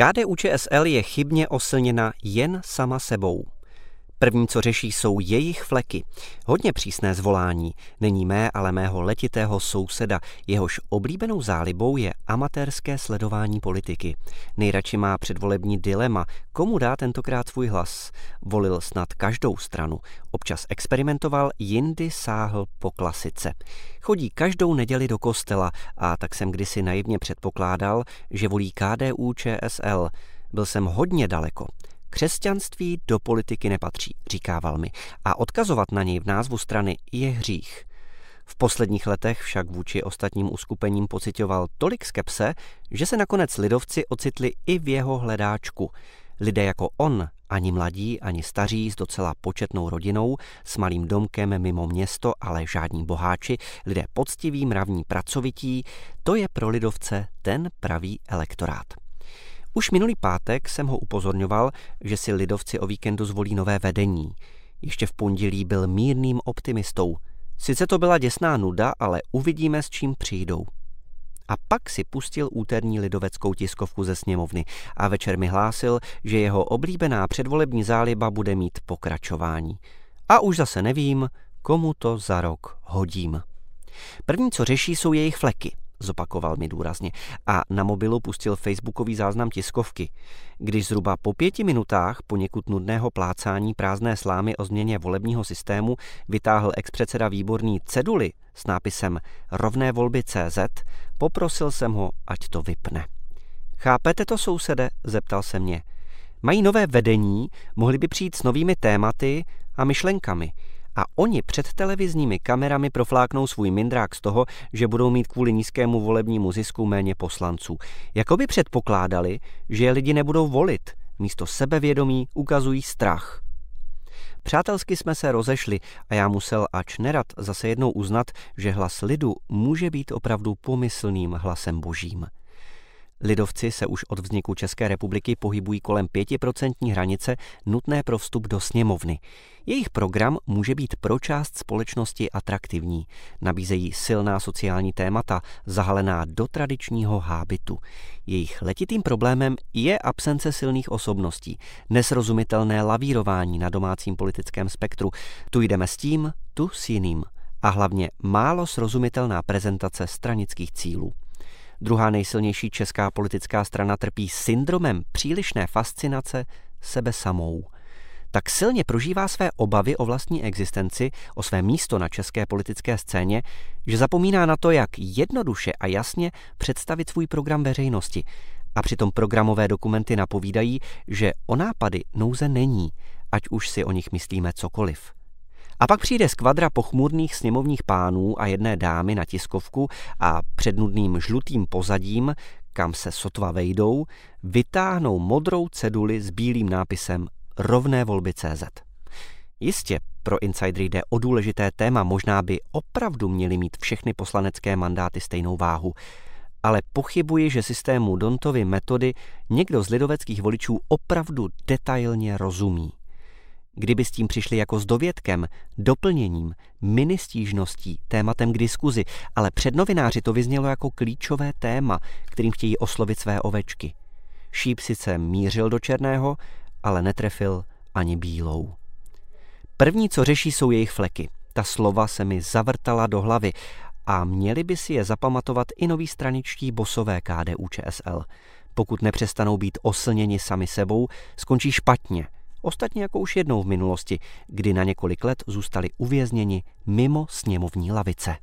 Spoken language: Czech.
KDU ČSL je chybně oslněna jen sama sebou. První, co řeší, jsou jejich fleky. Hodně přísné zvolání. Není mé, ale mého letitého souseda. Jehož oblíbenou zálibou je amatérské sledování politiky. Nejradši má předvolební dilema, komu dá tentokrát svůj hlas. Volil snad každou stranu. Občas experimentoval, jindy sáhl po klasice. Chodí každou neděli do kostela a tak jsem kdysi naivně předpokládal, že volí KDU ČSL. Byl jsem hodně daleko. Křesťanství do politiky nepatří, říkával mi, a odkazovat na něj v názvu strany je hřích. V posledních letech však vůči ostatním uskupením pocitoval tolik skepse, že se nakonec lidovci ocitli i v jeho hledáčku. Lidé jako on, ani mladí, ani staří s docela početnou rodinou, s malým domkem mimo město, ale žádní boháči, lidé poctiví, mravní, pracovití, to je pro lidovce ten pravý elektorát. Už minulý pátek jsem ho upozorňoval, že si lidovci o víkendu zvolí nové vedení. Ještě v pondělí byl mírným optimistou. Sice to byla děsná nuda, ale uvidíme, s čím přijdou. A pak si pustil úterní lidoveckou tiskovku ze sněmovny a večer mi hlásil, že jeho oblíbená předvolební záliba bude mít pokračování. A už zase nevím, komu to za rok hodím. První, co řeší, jsou jejich fleky zopakoval mi důrazně a na mobilu pustil facebookový záznam tiskovky. Když zhruba po pěti minutách poněkud nudného plácání prázdné slámy o změně volebního systému vytáhl expředseda výborný ceduly s nápisem Rovné volby CZ, poprosil jsem ho, ať to vypne. Chápete to, sousede? zeptal se mě. Mají nové vedení, mohli by přijít s novými tématy a myšlenkami – a oni před televizními kamerami profláknou svůj mindrák z toho, že budou mít kvůli nízkému volebnímu zisku méně poslanců. Jakoby předpokládali, že lidi nebudou volit. Místo sebevědomí ukazují strach. Přátelsky jsme se rozešli a já musel ač nerad zase jednou uznat, že hlas lidu může být opravdu pomyslným hlasem božím. Lidovci se už od vzniku České republiky pohybují kolem 5% hranice nutné pro vstup do sněmovny. Jejich program může být pro část společnosti atraktivní. Nabízejí silná sociální témata, zahalená do tradičního hábitu. Jejich letitým problémem je absence silných osobností, nesrozumitelné lavírování na domácím politickém spektru. Tu jdeme s tím, tu s jiným. A hlavně málo srozumitelná prezentace stranických cílů. Druhá nejsilnější česká politická strana trpí syndromem přílišné fascinace sebe samou. Tak silně prožívá své obavy o vlastní existenci, o své místo na české politické scéně, že zapomíná na to, jak jednoduše a jasně představit svůj program veřejnosti. A přitom programové dokumenty napovídají, že o nápady nouze není, ať už si o nich myslíme cokoliv. A pak přijde skvadra pochmurných sněmovních pánů a jedné dámy na tiskovku a před nudným žlutým pozadím, kam se sotva vejdou, vytáhnou modrou ceduli s bílým nápisem Rovné volby CZ. Jistě, pro insidery jde o důležité téma, možná by opravdu měly mít všechny poslanecké mandáty stejnou váhu. Ale pochybuji, že systému Dontovy metody někdo z lidoveckých voličů opravdu detailně rozumí. Kdyby s tím přišli jako s dovědkem, doplněním, ministížností, tématem k diskuzi, ale před novináři to vyznělo jako klíčové téma, kterým chtějí oslovit své ovečky. Šíp sice mířil do černého, ale netrefil ani bílou. První, co řeší, jsou jejich fleky. Ta slova se mi zavrtala do hlavy a měli by si je zapamatovat i noví straničtí bosové KDU ČSL. Pokud nepřestanou být oslněni sami sebou, skončí špatně – Ostatně jako už jednou v minulosti, kdy na několik let zůstali uvězněni mimo sněmovní lavice.